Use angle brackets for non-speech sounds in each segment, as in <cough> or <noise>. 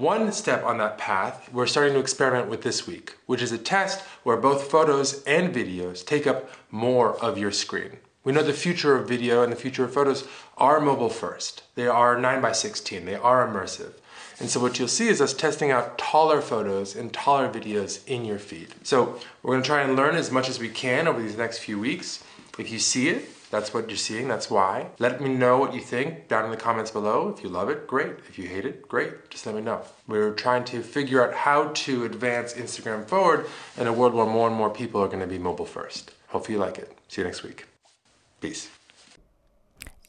One step on that path we're starting to experiment with this week, which is a test where both photos and videos take up more of your screen. We know the future of video and the future of photos are mobile first. They are 9 by 16, they are immersive. And so what you'll see is us testing out taller photos and taller videos in your feed. So we're gonna try and learn as much as we can over these next few weeks. If you see it, that's what you're seeing, that's why. Let me know what you think down in the comments below. If you love it, great. If you hate it, great. Just let me know. We're trying to figure out how to advance Instagram forward in a world where more and more people are going to be mobile first. Hopefully you like it. See you next week. Peace.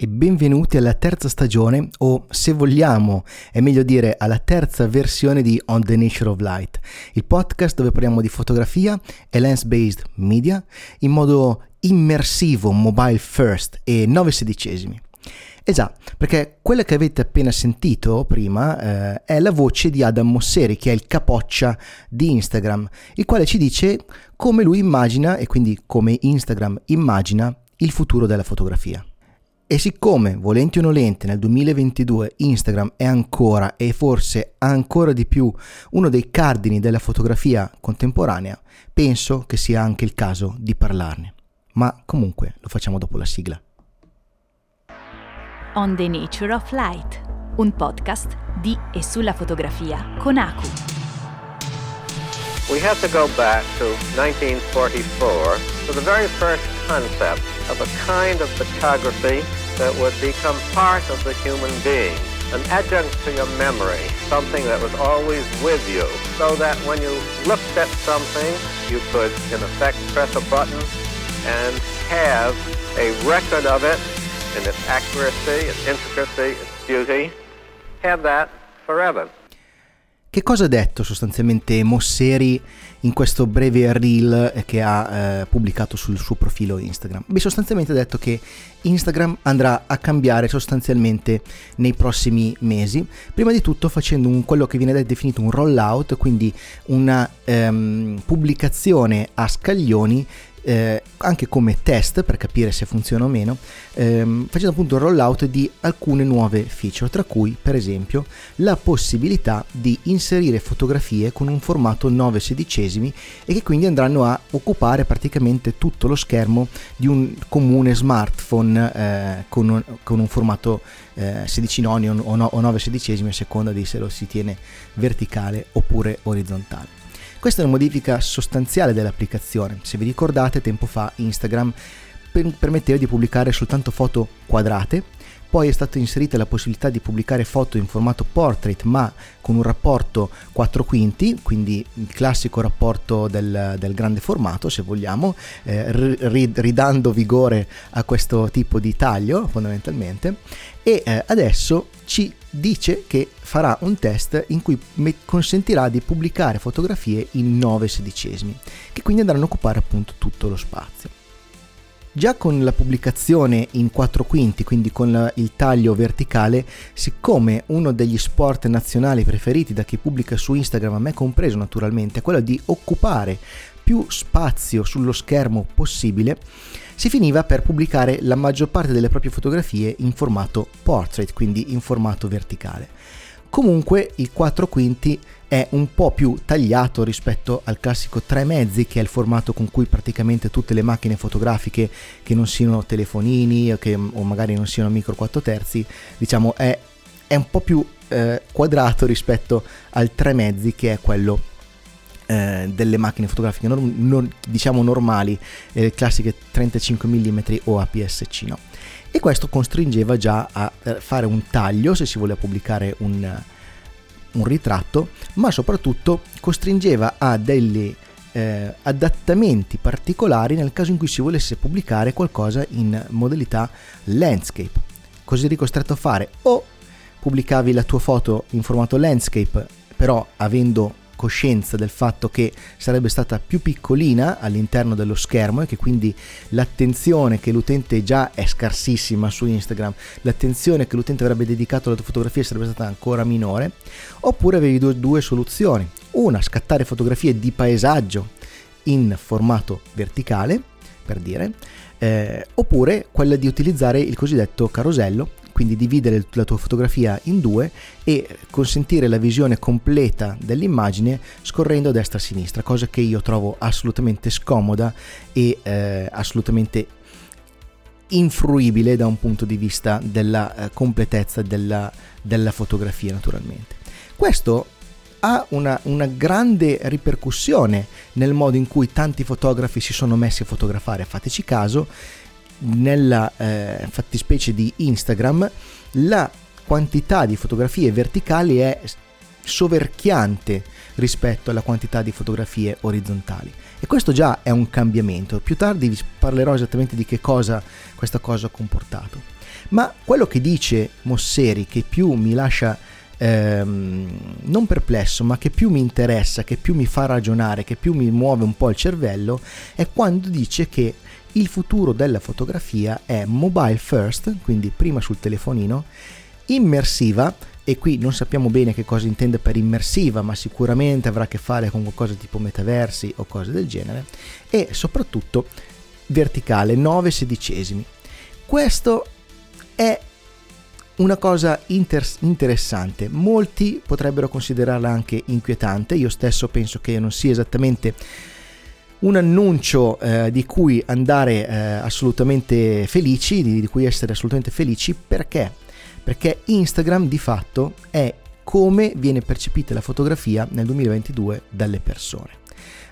E benvenuti alla terza stagione o se vogliamo è meglio dire alla terza versione di On the Nature of Light, il podcast dove parliamo di fotografia e lens-based media in modo immersivo, mobile first e 9 sedicesimi. Eh già, perché quella che avete appena sentito prima eh, è la voce di Adam Mosseri, che è il capoccia di Instagram, il quale ci dice come lui immagina e quindi come Instagram immagina il futuro della fotografia. E siccome, volenti o nolenti, nel 2022 Instagram è ancora e forse ancora di più uno dei cardini della fotografia contemporanea, penso che sia anche il caso di parlarne. Ma comunque lo facciamo dopo la sigla. On the Nature of Light, un podcast di e sulla fotografia con Aku. We have to go back to 1944 to the very first concept of a kind of photography that would become part of the human being, an adjunct to your memory, something that was always with you, so that when you looked at something, you could, in effect, press a button and have a record of it in its accuracy, its intricacy, its beauty, have that forever. Che cosa ha detto sostanzialmente Mosseri in questo breve reel che ha eh, pubblicato sul suo profilo Instagram? Beh, sostanzialmente ha detto che Instagram andrà a cambiare sostanzialmente nei prossimi mesi, prima di tutto facendo un, quello che viene definito un rollout, quindi una ehm, pubblicazione a scaglioni eh, anche come test per capire se funziona o meno, ehm, facendo appunto il rollout di alcune nuove feature, tra cui per esempio la possibilità di inserire fotografie con un formato 9 sedicesimi e che quindi andranno a occupare praticamente tutto lo schermo di un comune smartphone eh, con, un, con, un, formato eh, 16 noni o, o 9 sedicesimi a seconda di se lo si tiene verticale oppure orizzontale. Questa è una modifica sostanziale dell'applicazione. Se vi ricordate, tempo fa Instagram permetteva di pubblicare soltanto foto quadrate, poi è stata inserita la possibilità di pubblicare foto in formato portrait ma con un rapporto 4 quinti, quindi il classico rapporto del, del grande formato se vogliamo, eh, ridando vigore a questo tipo di taglio fondamentalmente e eh, adesso ci dice che farà un test in cui consentirà di pubblicare fotografie in 9 sedicesimi, che quindi andranno a occupare appunto tutto lo spazio. Già con la pubblicazione in 4 quinti, quindi con la, il taglio verticale, siccome uno degli sport nazionali preferiti da chi pubblica su Instagram, a me compreso naturalmente, è quello di occupare più spazio sullo schermo possibile, si finiva per pubblicare la maggior parte delle proprie fotografie in formato portrait, quindi in formato verticale. Comunque il 4 quinti è un po' più tagliato rispetto al classico 3 mezzi che è il formato con cui praticamente tutte le macchine fotografiche che non siano telefonini o, che, o magari non siano micro 4 terzi diciamo è, è un po' più eh, quadrato rispetto al 3 mezzi che è quello eh, delle macchine fotografiche norm- non, diciamo normali, eh, classiche 35 mm o APS-C. No? E questo costringeva già a eh, fare un taglio se si voleva pubblicare un, un ritratto, ma soprattutto costringeva a degli eh, adattamenti particolari nel caso in cui si volesse pubblicare qualcosa in modalità landscape. Così ricostretto a fare o pubblicavi la tua foto in formato landscape, però avendo coscienza del fatto che sarebbe stata più piccolina all'interno dello schermo e che quindi l'attenzione che l'utente già è scarsissima su Instagram, l'attenzione che l'utente avrebbe dedicato alla tua fotografia sarebbe stata ancora minore, oppure avevi due, due soluzioni. Una, scattare fotografie di paesaggio in formato verticale, per dire, eh, oppure quella di utilizzare il cosiddetto carosello quindi dividere la tua fotografia in due e consentire la visione completa dell'immagine scorrendo a destra e a sinistra, cosa che io trovo assolutamente scomoda e eh, assolutamente infruibile da un punto di vista della eh, completezza della, della, fotografia naturalmente. Questo ha una, una, grande ripercussione nel modo in cui tanti fotografi si sono messi a fotografare. Fateci caso, nella eh, fattispecie di Instagram, la quantità di fotografie verticali è soverchiante rispetto alla quantità di fotografie orizzontali. E questo già è un cambiamento. Più tardi vi parlerò esattamente di che cosa questa cosa ha comportato. Ma quello che dice Mosseri, che più mi lascia ehm, non perplesso, ma che più mi interessa, che più mi fa ragionare, che più mi muove un po' il cervello, è quando dice che il futuro della fotografia è mobile first, quindi prima sul telefonino, immersiva, e qui non sappiamo bene che cosa intende per immersiva, ma sicuramente avrà a che fare con qualcosa tipo metaversi o cose del genere, e soprattutto verticale 9 sedicesimi. Questo è una cosa inter- interessante, molti potrebbero considerarla anche inquietante, io stesso penso che non sia esattamente un annuncio eh, di cui andare eh, assolutamente felici, di, di cui essere assolutamente felici, perché? Perché Instagram di fatto è come viene percepita la fotografia nel 2022 dalle persone.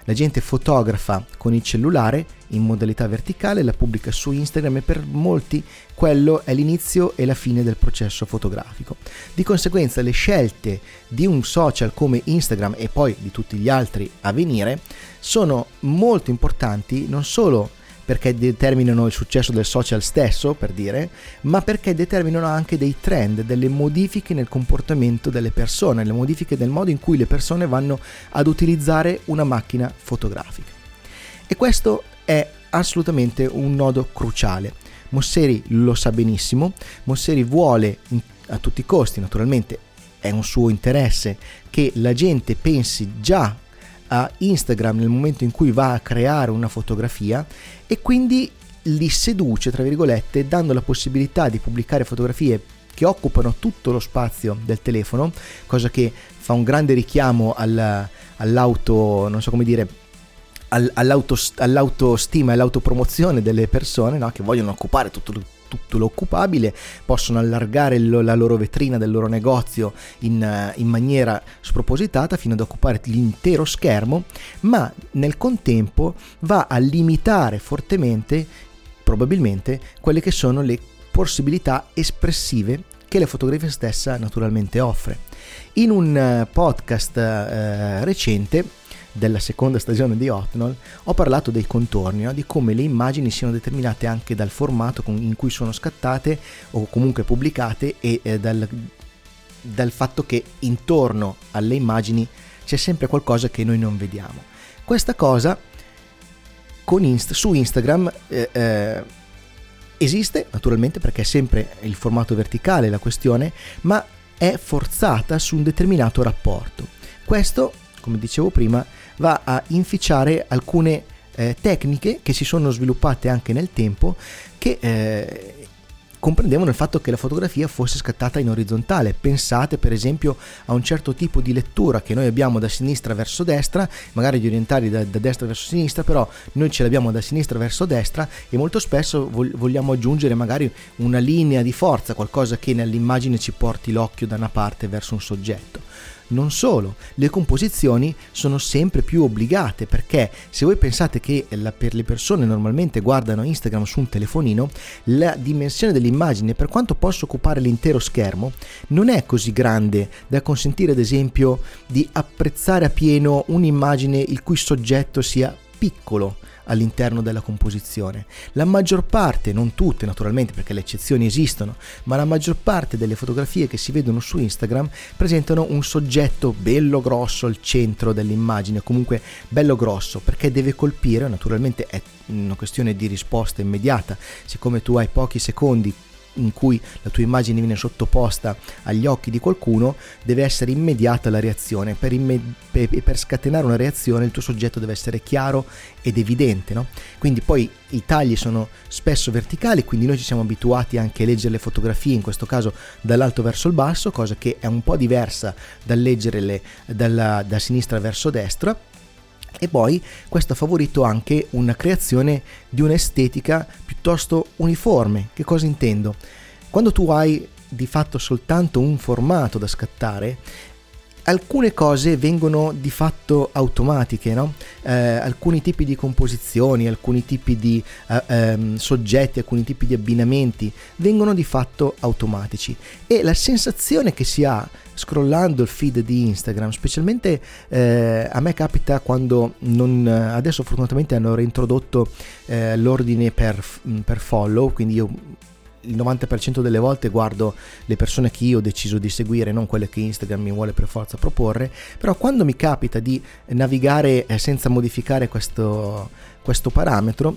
La gente fotografa con il cellulare in modalità verticale, la pubblica su Instagram e per molti quello è l'inizio e la fine del processo fotografico. Di conseguenza le scelte di un social come Instagram e poi di tutti gli altri a venire sono molto importanti non solo perché determinano il successo del social stesso, per dire, ma perché determinano anche dei trend, delle modifiche nel comportamento delle persone, le modifiche del modo in cui le persone vanno ad utilizzare una macchina fotografica. E questo è assolutamente un nodo cruciale. Mosseri lo sa benissimo, Mosseri vuole a tutti i costi, naturalmente è un suo interesse, che la gente pensi già a Instagram nel momento in cui va a creare una fotografia e quindi li seduce, tra virgolette, dando la possibilità di pubblicare fotografie che occupano tutto lo spazio del telefono, cosa che fa un grande richiamo al, all'auto, non so come dire, all'auto, all'autostima e all'autopromozione delle persone no? che vogliono occupare tutto, tutto l'occupabile, possono allargare la loro vetrina del loro negozio in, in maniera spropositata fino ad occupare l'intero schermo, ma nel contempo va a limitare fortemente, probabilmente, quelle che sono le possibilità espressive che la fotografia stessa naturalmente offre. In un eh, podcast eh, recente della seconda stagione di Hotnol ho parlato dei contorni, no? di come le immagini siano determinate anche dal formato in cui sono scattate o comunque pubblicate e eh, dal, dal fatto che intorno alle immagini c'è sempre qualcosa che noi non vediamo. Questa cosa Inst- su Instagram eh, eh, esiste naturalmente perché è sempre il formato verticale la questione, ma è forzata su un determinato rapporto. Questo, come dicevo prima, va a inficiare alcune eh, tecniche che si sono sviluppate anche nel tempo che eh, comprendevano il fatto che la fotografia fosse scattata in orizzontale. Pensate per esempio a un certo tipo di lettura che noi abbiamo da sinistra verso destra, magari gli orientali da, da destra verso sinistra, però noi ce l'abbiamo da sinistra verso destra e molto spesso vogliamo aggiungere magari una linea di forza, qualcosa che nell'immagine ci porti l'occhio da una parte verso un soggetto. Non solo, le composizioni sono sempre più obbligate perché se voi pensate che la, per le persone normalmente guardano Instagram su un telefonino, la dimensione dell'immagine, per quanto possa occupare l'intero schermo, non è così grande da consentire ad esempio di apprezzare a pieno un'immagine il cui soggetto sia piccolo all'interno della composizione. La maggior parte, non tutte naturalmente perché le eccezioni esistono, ma la maggior parte delle fotografie che si vedono su Instagram presentano un soggetto bello grosso al centro dell'immagine, comunque bello grosso perché deve colpire, naturalmente è una questione di risposta immediata, siccome tu hai pochi secondi in cui la tua immagine viene sottoposta agli occhi di qualcuno, deve essere immediata la reazione. Per, imme- per, scatenare una reazione il tuo soggetto deve essere chiaro ed evidente. No? Quindi poi i tagli sono spesso verticali, quindi noi ci siamo abituati anche a leggere le fotografie, in questo caso dall'alto verso il basso, cosa che è un po' diversa dal leggerle dalla, da sinistra verso destra e poi questo ha favorito anche una creazione di un'estetica piuttosto uniforme. Che cosa intendo? Quando tu hai di fatto soltanto un formato da scattare, alcune cose vengono di fatto automatiche, no? eh, alcuni tipi di composizioni, alcuni tipi di eh, ehm, soggetti, alcuni tipi di abbinamenti vengono di fatto automatici e la sensazione che si ha scrollando il feed di Instagram, specialmente eh, a me capita quando non, adesso fortunatamente hanno reintrodotto eh, l'ordine per, per follow, quindi io il 90% delle volte guardo le persone che io ho deciso di seguire, non quelle che Instagram mi vuole per forza proporre, però quando mi capita di navigare eh, senza modificare questo, questo parametro,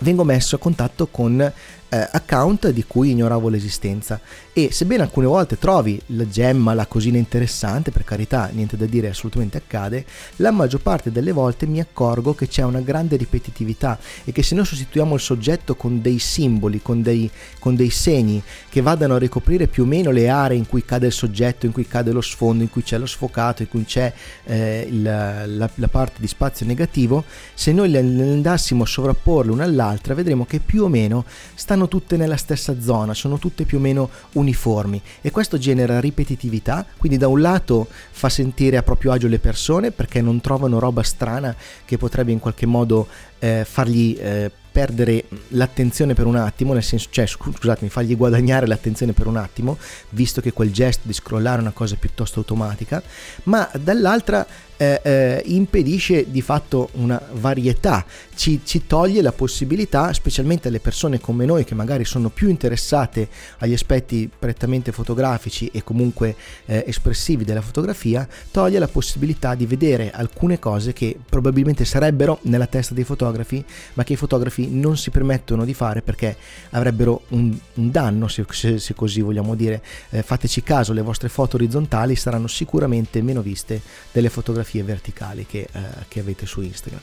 vengo messo a contatto con eh, account di cui ignoravo l'esistenza. E sebbene alcune volte trovi la gemma, la cosina interessante, per carità niente da dire assolutamente accade, la maggior parte delle volte mi accorgo che c'è una grande ripetitività e che se noi sostituiamo il soggetto con dei simboli, con dei, con dei segni che vadano a ricoprire più o meno le aree in cui cade il soggetto, in cui cade lo sfondo, in cui c'è lo sfocato, in cui c'è eh, il, la, la, parte di spazio negativo, se noi le andassimo a sovrapporle una all'altra vedremo che più o meno stanno stanno tutte nella stessa zona, sono tutte più o meno uniformi. E questo genera ripetitività, quindi da un lato fa sentire a proprio agio le persone perché non trovano roba strana che potrebbe in qualche modo eh, fargli eh, perdere l'attenzione per un attimo, nel senso, cioè scusatemi, fargli guadagnare l'attenzione per un attimo, visto che quel gesto di scrollare è una cosa piuttosto automatica, ma dall'altra eh, eh, impedisce di fatto una varietà, ci, ci, toglie la possibilità, specialmente alle persone come noi che magari sono più interessate agli aspetti prettamente fotografici e comunque eh, espressivi della fotografia, toglie la possibilità di vedere alcune cose che probabilmente sarebbero nella testa dei fotografi, ma che i fotografi non si permettono di fare perché avrebbero un, un danno, se, se, se, così vogliamo dire. Eh, fateci caso, le vostre foto orizzontali saranno sicuramente meno viste delle fotografie verticali che, eh, che avete su Instagram.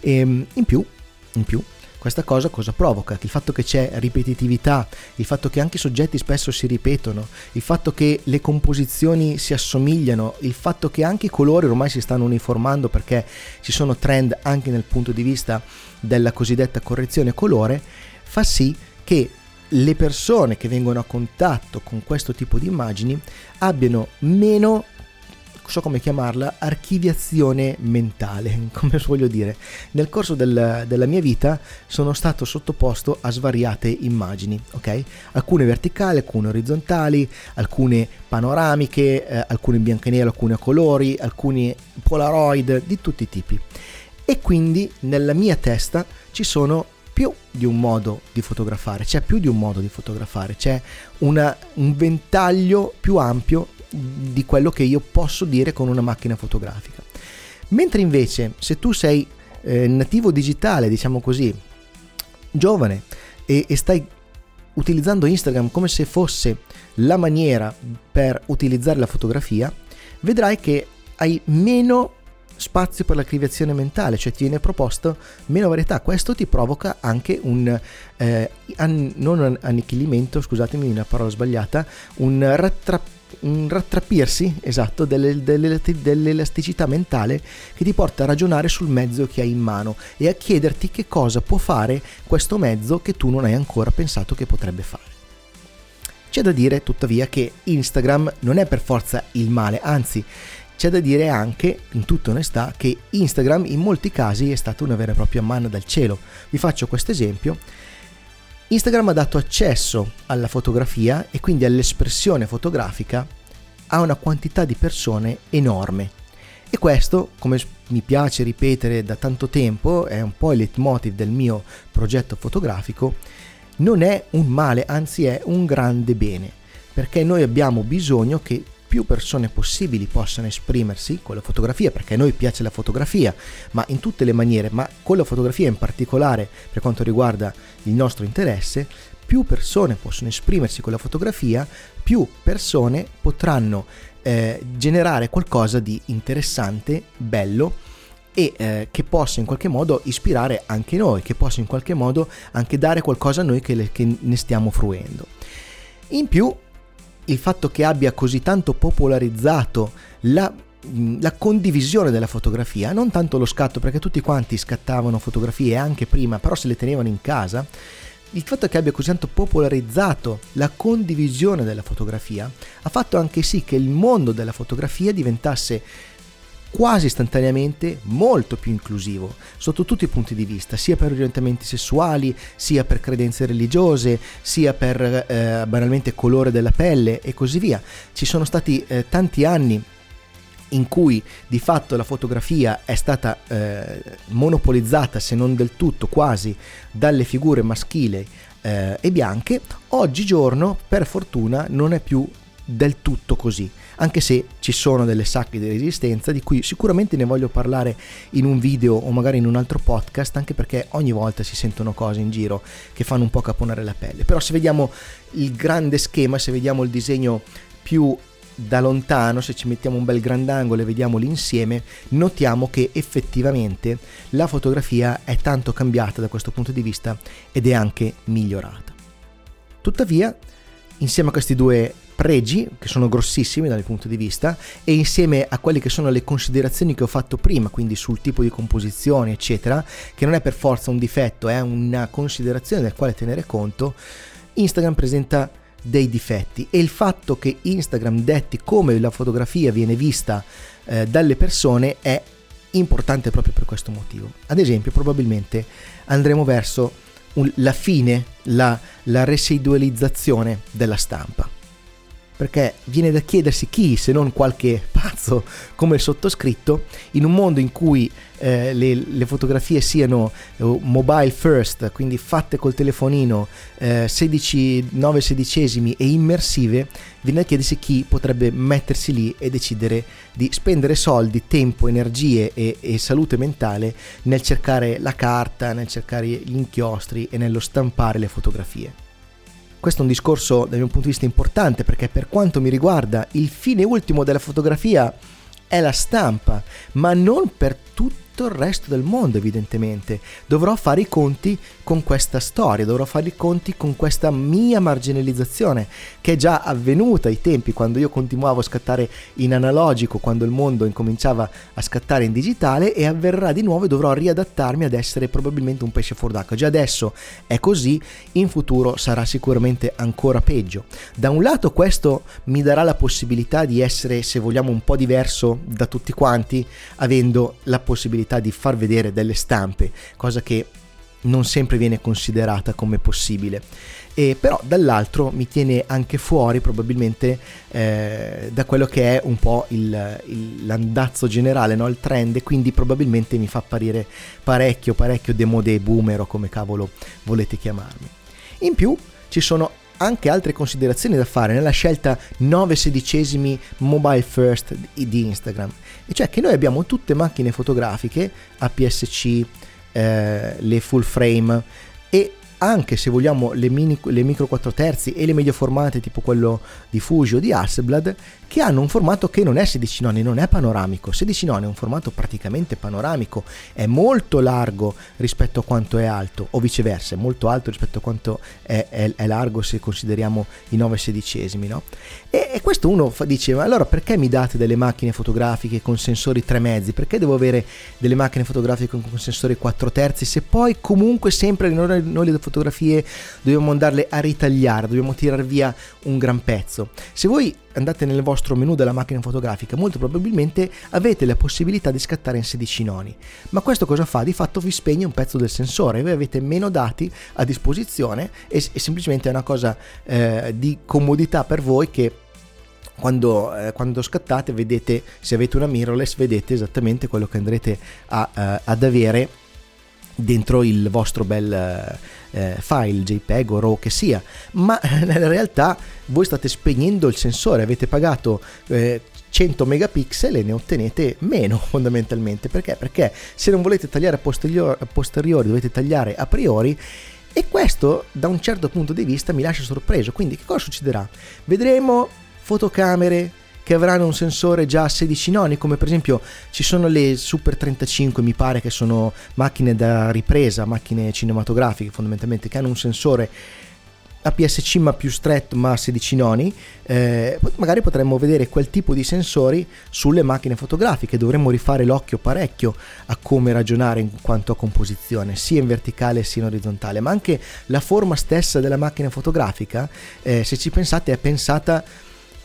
E, ehm, in più, in più questa cosa cosa provoca? Il fatto che c'è ripetitività, il fatto che anche i soggetti spesso si ripetono, il fatto che le composizioni si assomigliano, il fatto che anche i colori ormai si stanno uniformando perché ci sono trend anche nel punto di vista della cosiddetta correzione colore, fa sì che le persone che vengono a contatto con questo tipo di immagini abbiano meno so come chiamarla, archiviazione mentale, <laughs> come voglio dire. Nel corso del, della mia vita sono stato sottoposto a svariate immagini, ok? Alcune verticali, alcune orizzontali, alcune panoramiche, eh, alcune in bianco e nero, alcune a colori, alcune polaroid, di tutti i tipi. E quindi nella mia testa ci sono più di un modo di fotografare, c'è più di un modo di fotografare, c'è una, un ventaglio più ampio di quello che io posso dire con una macchina fotografica. Mentre invece se tu sei eh, nativo digitale, diciamo così, giovane e, e stai utilizzando Instagram come se fosse la maniera per utilizzare la fotografia, vedrai che hai meno spazio per la l'archiviazione mentale, cioè ti viene proposto meno varietà. Questo ti provoca anche un eh, an- non un annichilimento, scusatemi una parola sbagliata, un rattrappamento un rattrappirsi esatto delle, delle, dell'elasticità mentale che ti porta a ragionare sul mezzo che hai in mano e a chiederti che cosa può fare questo mezzo che tu non hai ancora pensato che potrebbe fare. C'è da dire tuttavia che Instagram non è per forza il male, anzi c'è da dire anche, in tutta onestà, che Instagram in molti casi è stata una vera e propria manna dal cielo. Vi faccio questo esempio Instagram ha dato accesso alla fotografia e quindi all'espressione fotografica a una quantità di persone enorme. E questo, come mi piace ripetere da tanto tempo, è un po' il leitmotiv del mio progetto fotografico, non è un male, anzi è un grande bene, perché noi abbiamo bisogno che più persone possibili possano esprimersi con la fotografia, perché a noi piace la fotografia, ma in tutte le maniere, ma con la fotografia in particolare per quanto riguarda il nostro interesse, più persone possono esprimersi con la fotografia, più persone potranno eh, generare qualcosa di interessante, bello e eh, che possa in qualche modo ispirare anche noi, che possa in qualche modo anche dare qualcosa a noi che, le, che ne stiamo fruendo. In più, il fatto che abbia così tanto popolarizzato la la condivisione della fotografia, non tanto lo scatto, perché tutti quanti scattavano fotografie anche prima, però se le tenevano in casa, il fatto che abbia così tanto popolarizzato la condivisione della fotografia ha fatto anche sì che il mondo della fotografia diventasse quasi istantaneamente molto più inclusivo sotto tutti i punti di vista, sia per orientamenti sessuali, sia per credenze religiose, sia per eh, banalmente colore della pelle e così via. Ci sono stati eh, tanti anni in cui di fatto la fotografia è stata eh, monopolizzata, se non del tutto quasi, dalle figure maschili eh, e bianche, oggigiorno per fortuna non è più del tutto così, anche se ci sono delle sacche di resistenza di cui sicuramente ne voglio parlare in un video o magari in un altro podcast, anche perché ogni volta si sentono cose in giro che fanno un po' caponare la pelle. Però se vediamo il grande schema, se vediamo il disegno più da lontano, se ci mettiamo un bel grandangolo e vediamo l'insieme, notiamo che effettivamente la fotografia è tanto cambiata da questo punto di vista ed è anche migliorata. Tuttavia, insieme a questi due pregi, che sono grossissimi dal punto di vista, e insieme a quelle che sono le considerazioni che ho fatto prima, quindi sul tipo di composizione, eccetera, che non è per forza un difetto, è una considerazione del quale tenere conto, Instagram presenta dei difetti e il fatto che Instagram detti come la fotografia viene vista eh, dalle persone è importante proprio per questo motivo. Ad esempio, probabilmente andremo verso la fine, la, la residualizzazione della stampa perché viene da chiedersi chi, se non qualche pazzo come il sottoscritto, in un mondo in cui eh, le, le, fotografie siano uh, mobile first, quindi fatte col telefonino, eh, 16, 9 sedicesimi e immersive, viene da chiedersi chi potrebbe mettersi lì e decidere di spendere soldi, tempo, energie e, e salute mentale nel cercare la carta, nel cercare gli inchiostri e nello stampare le fotografie. Questo è un discorso dal mio punto di vista importante perché per quanto mi riguarda il fine ultimo della fotografia è la stampa, ma non per tutti tutto il resto del mondo evidentemente. Dovrò fare i conti con questa storia, dovrò fare i conti con questa mia marginalizzazione che è già avvenuta ai tempi quando io continuavo a scattare in analogico, quando il mondo incominciava a scattare in digitale e avverrà di nuovo e dovrò riadattarmi ad essere probabilmente un pesce fuor d'acqua. Già adesso è così, in futuro sarà sicuramente ancora peggio. Da un lato questo mi darà la possibilità di essere, se vogliamo, un po' diverso da tutti quanti, avendo la possibilità possibilità di far vedere delle stampe, cosa che non sempre viene considerata come possibile. E però dall'altro mi tiene anche fuori probabilmente eh, da quello che è un po' il, il, l'andazzo generale, no? il trend, e quindi probabilmente mi fa apparire parecchio, parecchio demodé boomer o come cavolo volete chiamarmi. In più ci sono anche altre considerazioni da fare nella scelta 9 sedicesimi mobile first di Instagram, e cioè che noi abbiamo tutte macchine fotografiche, APS-C, eh, le full frame e anche se vogliamo le, mini, le micro 4 terzi e le medio formate tipo quello di Fuji o di Hasselblad che hanno un formato che non è 16 noni, non è panoramico. 16 noni è un formato praticamente panoramico, è molto largo rispetto a quanto è alto, o viceversa, è molto alto rispetto a quanto è, è, è largo se consideriamo i 9 sedicesimi, no? E, e questo uno fa, dice, ma allora perché mi date delle macchine fotografiche con sensori 3 mezzi? Perché devo avere delle macchine fotografiche con, con sensori 4 terzi se poi comunque sempre noi, noi le fotografie dobbiamo andarle a ritagliare, dobbiamo tirare via un gran pezzo. Se voi andate nel vostro menu della macchina fotografica, molto probabilmente avete la possibilità di scattare in 16 noni. Ma questo cosa fa? Di fatto vi spegne un pezzo del sensore, voi avete meno dati a disposizione e, e semplicemente è una cosa eh, di comodità per voi che quando, eh, quando, scattate vedete se avete una mirrorless vedete esattamente quello che andrete a, uh, ad avere dentro il vostro bel eh, file JPEG o RAW che sia, ma <laughs> nella realtà voi state spegnendo il sensore, avete pagato eh, 100 megapixel e ne ottenete meno <laughs> fondamentalmente perché? Perché se non volete tagliare a posteriori, a posteriori dovete tagliare a priori E questo da un certo punto di vista mi lascia sorpreso, quindi che cosa succederà? Vedremo fotocamere che avranno un sensore già a 16 noni, come per esempio ci sono le Super 35, mi pare che sono macchine da ripresa, macchine cinematografiche fondamentalmente, che hanno un sensore APS-C ma più stretto ma a 16 noni, eh, magari potremmo vedere quel tipo di sensori sulle macchine fotografiche, dovremmo rifare l'occhio parecchio a come ragionare in quanto a composizione, sia in verticale sia in orizzontale, ma anche la forma stessa della macchina fotografica, eh, se ci pensate, è pensata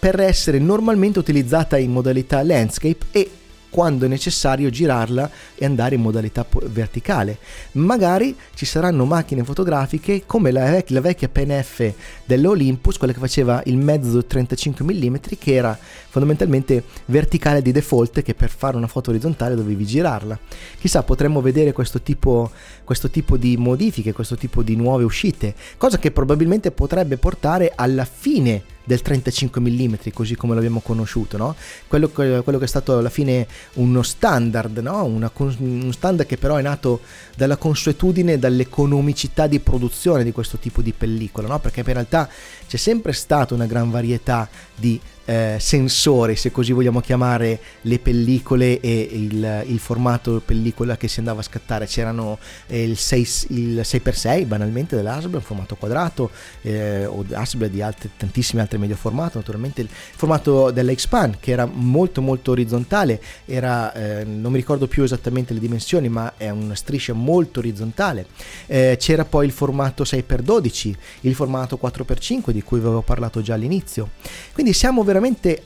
per essere normalmente utilizzata in modalità landscape e quando è necessario girarla e andare in modalità verticale. Magari ci saranno macchine fotografiche come la, vec- la vecchia PNF dell'Olympus, quella che faceva il mezzo 35 mm, che era fondamentalmente verticale di default, che per fare una foto orizzontale dovevi girarla. Chissà, potremmo vedere questo tipo, questo tipo di modifiche, questo tipo di nuove uscite, cosa che probabilmente potrebbe portare alla fine del 35 mm, così come l'abbiamo conosciuto, no? quello, quello, che è stato alla fine uno standard, no? Una, un standard che però è nato dalla consuetudine, dall'economicità di produzione di questo tipo di pellicola, no? perché in realtà c'è sempre stata una gran varietà di eh, sensori, se così vogliamo chiamare le pellicole e il, il, formato pellicola che si andava a scattare. C'erano eh, il, 6, il 6x6 banalmente dell'Hasbro, un formato quadrato, eh, o Hasbro di altre, tantissimi altri medio formato, naturalmente il formato della X-Pan che era molto molto orizzontale, era, eh, non mi ricordo più esattamente le dimensioni, ma è una striscia molto orizzontale. Eh, c'era poi il formato 6x12, il formato 4x5 di cui avevo parlato già all'inizio. Quindi siamo veramente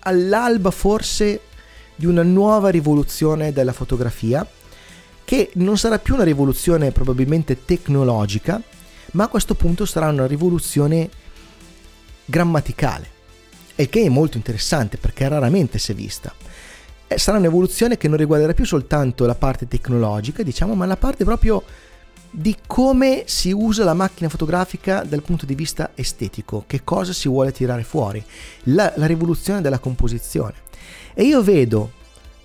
all'alba forse di una nuova rivoluzione della fotografia che non sarà più una rivoluzione probabilmente tecnologica, ma a questo punto sarà una rivoluzione grammaticale. E che è molto interessante perché raramente si è vista. E sarà un'evoluzione che non riguarderà più soltanto la parte tecnologica, diciamo, ma la parte proprio di come si usa la macchina fotografica dal punto di vista estetico, che cosa si vuole tirare fuori, la, la rivoluzione della composizione. E io vedo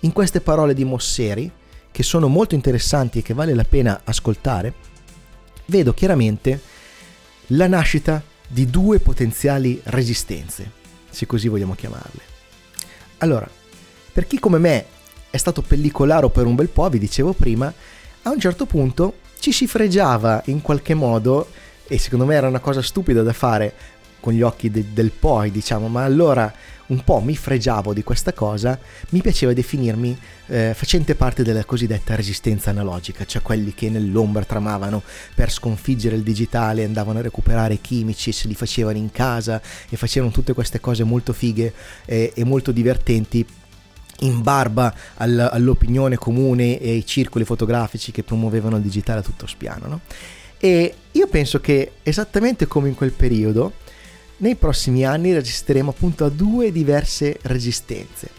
in queste parole di Mosseri, che sono molto interessanti e che vale la pena ascoltare, vedo chiaramente la nascita di due potenziali resistenze, se così vogliamo chiamarle. Allora, per chi come me è stato pellicolaro per un bel po', vi dicevo prima, a un certo punto ci si fregiava in qualche modo, e secondo me era una cosa stupida da fare con gli occhi de- del poi, diciamo, ma allora un po' mi fregiavo di questa cosa, mi piaceva definirmi eh, facente parte della cosiddetta resistenza analogica, cioè quelli che nell'ombra tramavano per sconfiggere il digitale, andavano a recuperare i chimici, se li facevano in casa e facevano tutte queste cose molto fighe eh, e molto divertenti in barba all, all'opinione comune e ai circoli fotografici che promuovevano il digitale a tutto spiano. No? E io penso che esattamente come in quel periodo, nei prossimi anni resisteremo appunto a due diverse resistenze.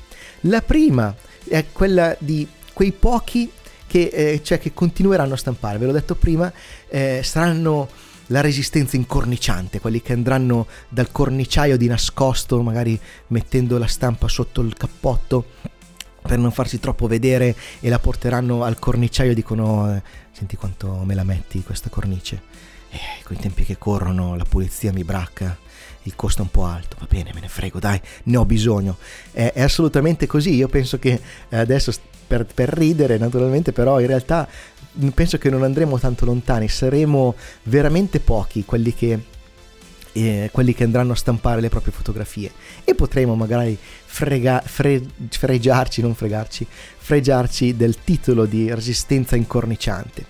La prima è quella di quei pochi che, eh, cioè, che continueranno a stampare, ve l'ho detto prima, eh, saranno la resistenza incorniciante, quelli che andranno dal corniciaio di nascosto, magari mettendo la stampa sotto il cappotto per non farsi troppo vedere e la porteranno al corniciaio e dicono eh, senti quanto me la metti questa cornice. Eh, con i tempi che corrono la pulizia mi bracca il costo è un po' alto. Va bene me ne frego dai ne ho bisogno. È, è assolutamente così. Io penso che adesso per, per ridere naturalmente però in realtà penso che non andremo tanto lontani, saremo veramente pochi quelli che, eh, quelli che andranno a stampare le proprie fotografie e potremo magari frega, fre, fregiarci, non fregarci, fregiarci del titolo di resistenza incorniciante.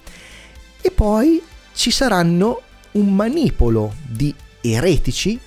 E poi ci saranno un manipolo di eretici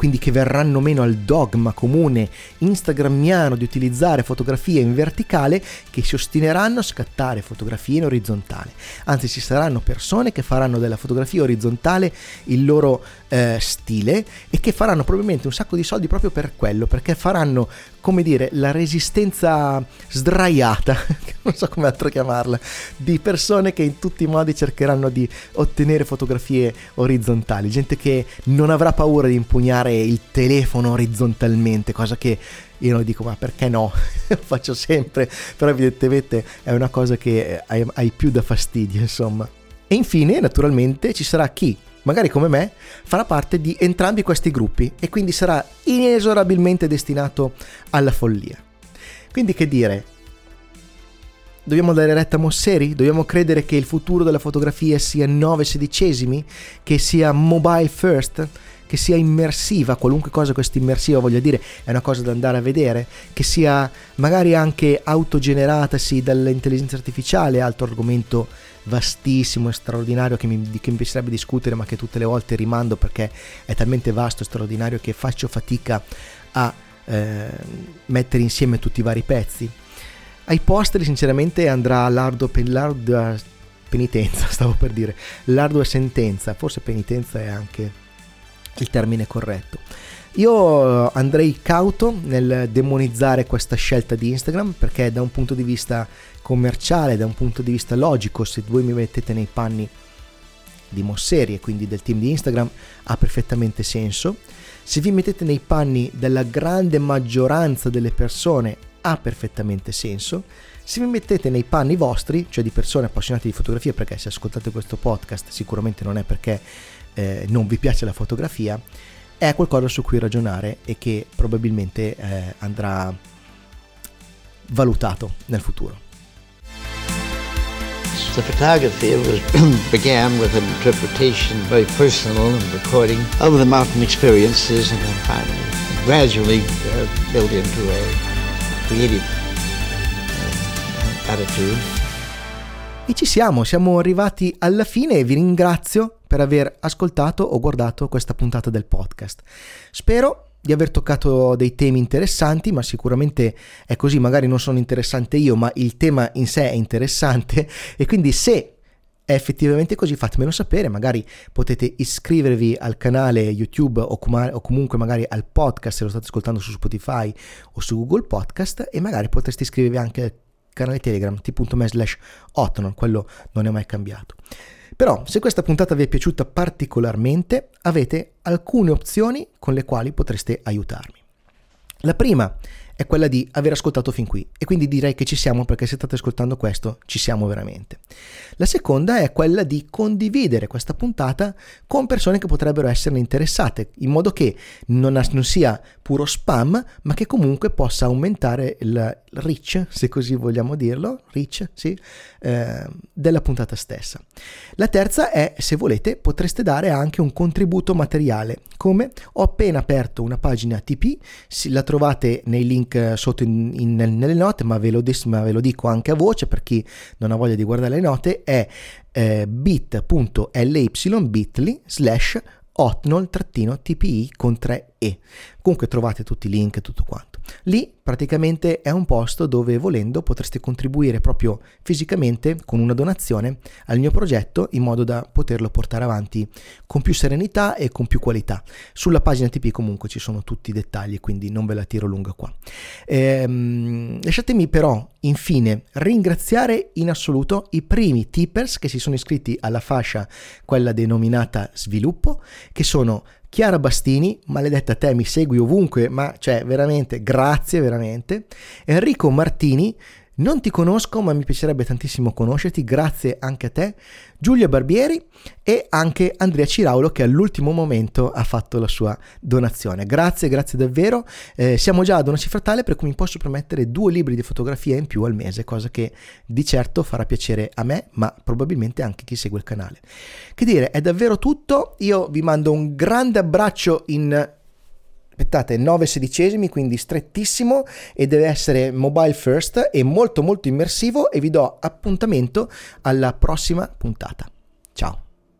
quindi che verranno meno al dogma comune instagrammiano di utilizzare fotografie in verticale, che si ostineranno a scattare fotografie in orizzontale. Anzi, ci saranno persone che faranno della fotografia orizzontale il loro eh, stile e che faranno probabilmente un sacco di soldi proprio per quello, perché faranno, come dire, la resistenza sdraiata, <laughs> non so come altro chiamarla, di persone che in tutti i modi cercheranno di ottenere fotografie orizzontali, gente che non avrà paura di impugnare il telefono orizzontalmente, cosa che io non dico ma perché no, <laughs> faccio sempre, però evidentemente è una cosa che hai, hai più da fastidio insomma. E infine, naturalmente, ci sarà chi, magari come me, farà parte di entrambi questi gruppi e quindi sarà inesorabilmente destinato alla follia. Quindi che dire, Dobbiamo dare retta a Mosseri? Dobbiamo credere che il futuro della fotografia sia 9 sedicesimi? Che sia mobile first? Che sia immersiva? Qualunque cosa questa immersiva voglia dire è una cosa da andare a vedere? Che sia magari anche autogeneratasi dall'intelligenza artificiale, altro argomento vastissimo e straordinario che mi, che mi piacerebbe discutere ma che tutte le volte rimando perché è talmente vasto e straordinario che faccio fatica a eh, mettere insieme tutti i vari pezzi ai posteri sinceramente andrà l'ardua, l'ardua penitenza, <laughs> stavo per dire, l'ardua sentenza, forse penitenza è anche il termine corretto. Io eh, andrei cauto nel demonizzare questa scelta di Instagram perché da un punto di vista commerciale, da un punto di vista logico, se voi mi mettete nei panni di Mosseri e quindi del team di Instagram ha perfettamente senso. Se vi mettete nei panni della grande maggioranza delle persone ha perfettamente senso. Se vi mettete nei panni vostri, cioè di persone appassionate di fotografia, perché se ascoltate questo podcast sicuramente non è perché eh, non vi piace la fotografia, è qualcosa su cui ragionare e che probabilmente eh, andrà valutato nel futuro. The photography was, <clears throat> began with an interpretation, very personal and recording of the mountain experiences, and then finally, gradually uh, built into a creative uh, attitude. E ci siamo, siamo arrivati alla fine e vi ringrazio per aver ascoltato o guardato questa puntata del podcast. Spero di aver toccato dei temi interessanti, ma sicuramente è così, magari non sono interessante io, ma il tema in sé è interessante <laughs> e quindi se è effettivamente così, fatemelo sapere, magari potete iscrivervi al canale YouTube o, com- o, comunque magari al podcast se lo state ascoltando su Spotify o su Google Podcast e magari potreste iscrivervi anche al canale Telegram t.me slash quello non è mai cambiato. Però se questa puntata vi è piaciuta particolarmente avete alcune opzioni con le quali potreste aiutarmi. La prima è quella di aver ascoltato fin qui e quindi direi che ci siamo perché se state ascoltando questo ci siamo veramente. La seconda è quella di condividere questa puntata con persone che potrebbero esserne interessate in modo che non, non sia puro spam ma che comunque possa aumentare il reach, se così vogliamo dirlo, reach, sì, eh, della puntata stessa. La terza è se volete potreste dare anche un contributo materiale come ho appena aperto una pagina TP, la trovate nei link link sotto in, in, nelle note, ma ve, lo, ma ve, lo, dico anche a voce per chi non ha voglia di guardare le note, è eh, bit.ly bit.ly slash otnol-tpi con 3e. Comunque trovate tutti i link e tutto quanto. Lì praticamente è un posto dove volendo potreste contribuire proprio fisicamente con una donazione al mio progetto in modo da poterlo portare avanti con più serenità e con più qualità. Sulla pagina TP comunque ci sono tutti i dettagli, quindi non ve la tiro lunga qua. Ehm, lasciatemi però infine ringraziare in assoluto i primi tippers che si sono iscritti alla fascia, quella denominata sviluppo, che sono Chiara Bastini, maledetta te, mi segui ovunque, ma cioè veramente, grazie veramente. Enrico Martini, non ti conosco, ma mi piacerebbe tantissimo conoscerti, grazie anche a te. Giulia Barbieri e anche Andrea Ciraulo che all'ultimo momento ha fatto la sua donazione. Grazie, grazie davvero. Eh, siamo già ad una cifra tale per cui mi posso permettere due libri di fotografia in più al mese, cosa che di certo farà piacere a me, ma probabilmente anche chi segue il canale. Che dire, è davvero tutto. Io vi mando un grande abbraccio in aspettate 9 sedicesimi quindi strettissimo e deve essere mobile first e molto molto immersivo e vi do appuntamento alla prossima puntata. Ciao